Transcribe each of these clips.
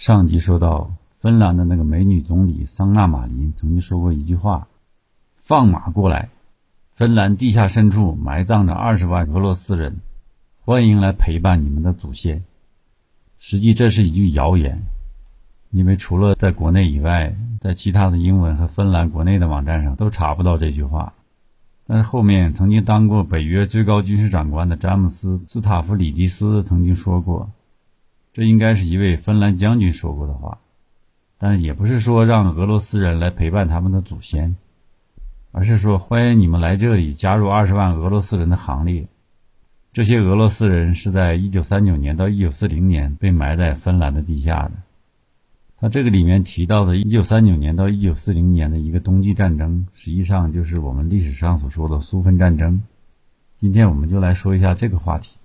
上集说到，芬兰的那个美女总理桑纳马林曾经说过一句话：“放马过来，芬兰地下深处埋葬着二十万俄罗斯人，欢迎来陪伴你们的祖先。”实际这是一句谣言，因为除了在国内以外，在其他的英文和芬兰国内的网站上都查不到这句话。但是后面曾经当过北约最高军事长官的詹姆斯·斯塔夫里迪斯曾经说过。这应该是一位芬兰将军说过的话，但也不是说让俄罗斯人来陪伴他们的祖先，而是说欢迎你们来这里加入二十万俄罗斯人的行列。这些俄罗斯人是在一九三九年到一九四零年被埋在芬兰的地下的。他这个里面提到的一九三九年到一九四零年的一个冬季战争，实际上就是我们历史上所说的苏芬战争。今天我们就来说一下这个话题。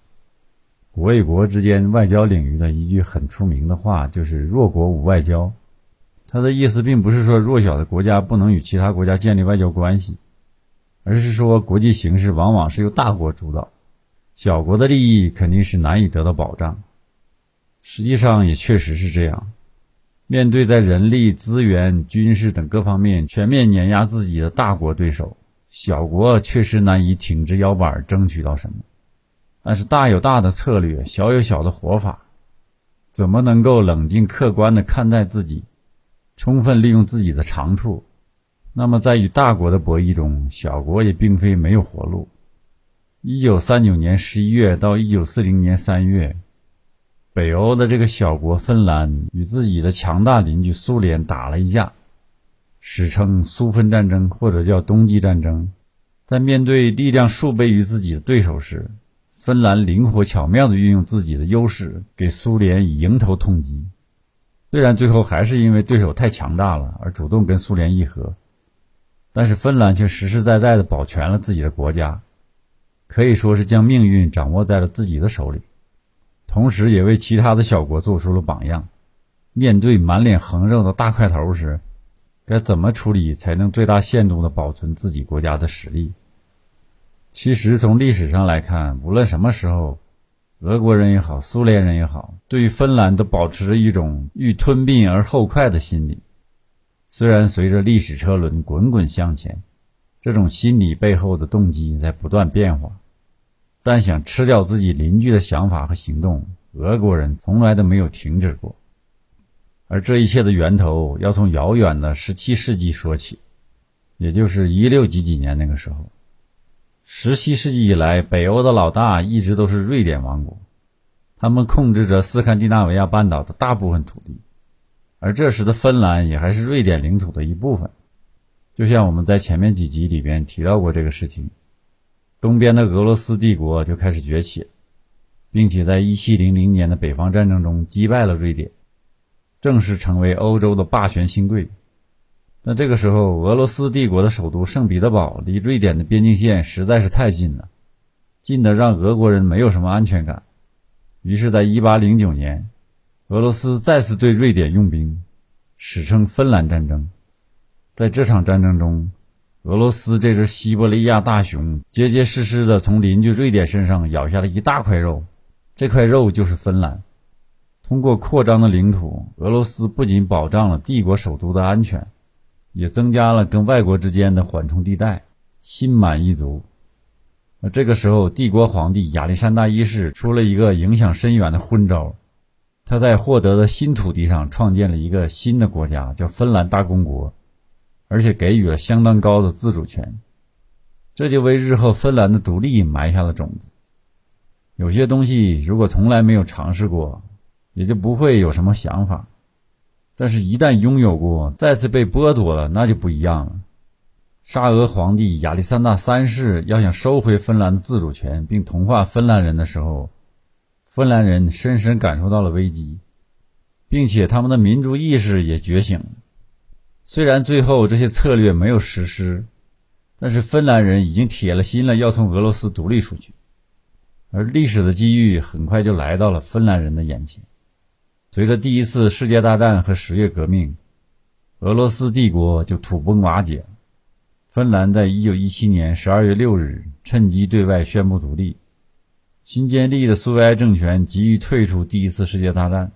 国与国之间外交领域的一句很出名的话，就是“弱国无外交”。它的意思并不是说弱小的国家不能与其他国家建立外交关系，而是说国际形势往往是由大国主导，小国的利益肯定是难以得到保障。实际上也确实是这样。面对在人力资源、军事等各方面全面碾压自己的大国对手，小国确实难以挺直腰板争取到什么。但是大有大的策略，小有小的活法，怎么能够冷静客观的看待自己，充分利用自己的长处？那么在与大国的博弈中，小国也并非没有活路。一九三九年十一月到一九四零年三月，北欧的这个小国芬兰与自己的强大邻居苏联打了一架，史称苏芬战争或者叫冬季战争。在面对力量数倍于自己的对手时，芬兰灵活巧妙地运用自己的优势，给苏联以迎头痛击。虽然最后还是因为对手太强大了而主动跟苏联议和，但是芬兰却实实在在地保全了自己的国家，可以说是将命运掌握在了自己的手里，同时也为其他的小国做出了榜样。面对满脸横肉的大块头时，该怎么处理才能最大限度地保存自己国家的实力？其实从历史上来看，无论什么时候，俄国人也好，苏联人也好，对于芬兰都保持着一种欲吞并而后快的心理。虽然随着历史车轮滚滚向前，这种心理背后的动机在不断变化，但想吃掉自己邻居的想法和行动，俄国人从来都没有停止过。而这一切的源头要从遥远的十七世纪说起，也就是一六几几年那个时候。十七世纪以来，北欧的老大一直都是瑞典王国，他们控制着斯堪的纳维亚半岛的大部分土地，而这时的芬兰也还是瑞典领土的一部分。就像我们在前面几集里边提到过这个事情，东边的俄罗斯帝国就开始崛起，并且在一七零零年的北方战争中击败了瑞典，正式成为欧洲的霸权新贵。那这个时候，俄罗斯帝国的首都圣彼得堡离瑞典的边境线实在是太近了，近的让俄国人没有什么安全感。于是，在1809年，俄罗斯再次对瑞典用兵，史称芬兰战争。在这场战争中，俄罗斯这只西伯利亚大熊结结实实的从邻居瑞典身上咬下了一大块肉，这块肉就是芬兰。通过扩张的领土，俄罗斯不仅保障了帝国首都的安全。也增加了跟外国之间的缓冲地带，心满意足。那这个时候，帝国皇帝亚历山大一世出了一个影响深远的昏招，他在获得的新土地上创建了一个新的国家，叫芬兰大公国，而且给予了相当高的自主权，这就为日后芬兰的独立埋下了种子。有些东西如果从来没有尝试过，也就不会有什么想法。但是，一旦拥有过，再次被剥夺了，那就不一样了。沙俄皇帝亚历山大三世要想收回芬兰的自主权，并同化芬兰人的时候，芬兰人深深感受到了危机，并且他们的民族意识也觉醒。虽然最后这些策略没有实施，但是芬兰人已经铁了心了要从俄罗斯独立出去，而历史的机遇很快就来到了芬兰人的眼前。随着第一次世界大战和十月革命，俄罗斯帝国就土崩瓦解。芬兰在一九一七年十二月六日趁机对外宣布独立。新建立的苏维埃政权急于退出第一次世界大战。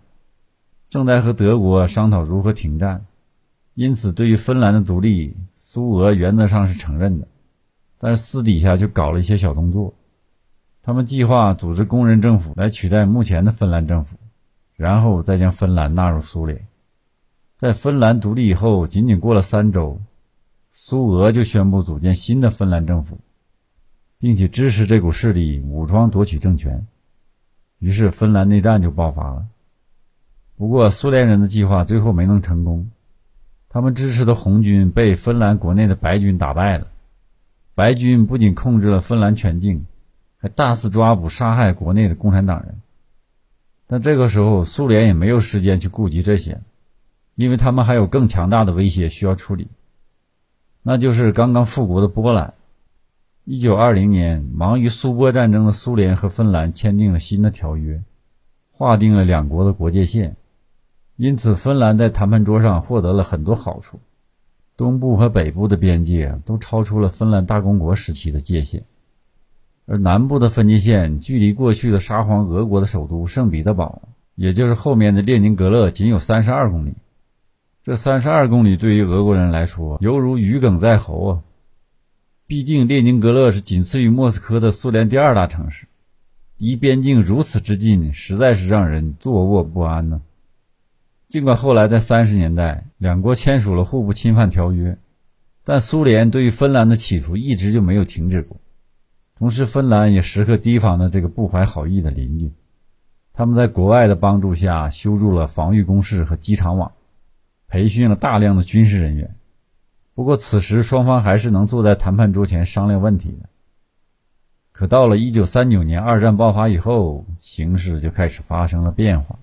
正在和德国商讨如何停战。因此，对于芬兰的独立，苏俄原则上是承认的，但是私底下就搞了一些小动作。他们计划组织工人政府来取代目前的芬兰政府，然后再将芬兰纳入苏联。在芬兰独立以后，仅仅过了三周，苏俄就宣布组建新的芬兰政府，并且支持这股势力武装夺取政权。于是，芬兰内战就爆发了。不过，苏联人的计划最后没能成功，他们支持的红军被芬兰国内的白军打败了。白军不仅控制了芬兰全境。还大肆抓捕、杀害国内的共产党人，但这个时候苏联也没有时间去顾及这些，因为他们还有更强大的威胁需要处理，那就是刚刚复国的波兰。一九二零年，忙于苏波战争的苏联和芬兰签订了新的条约，划定了两国的国界线，因此芬兰在谈判桌上获得了很多好处，东部和北部的边界都超出了芬兰大公国时期的界限。而南部的分界线距离过去的沙皇俄国的首都圣彼得堡，也就是后面的列宁格勒，仅有三十二公里。这三十二公里对于俄国人来说，犹如鱼梗在喉啊！毕竟列宁格勒是仅次于莫斯科的苏联第二大城市，离边境如此之近，实在是让人坐卧不安呢。尽管后来在三十年代，两国签署了互不侵犯条约，但苏联对于芬兰的企图一直就没有停止过。同时，芬兰也时刻提防着这个不怀好意的邻居。他们在国外的帮助下修筑了防御工事和机场网，培训了大量的军事人员。不过，此时双方还是能坐在谈判桌前商量问题的。可到了1939年，二战爆发以后，形势就开始发生了变化。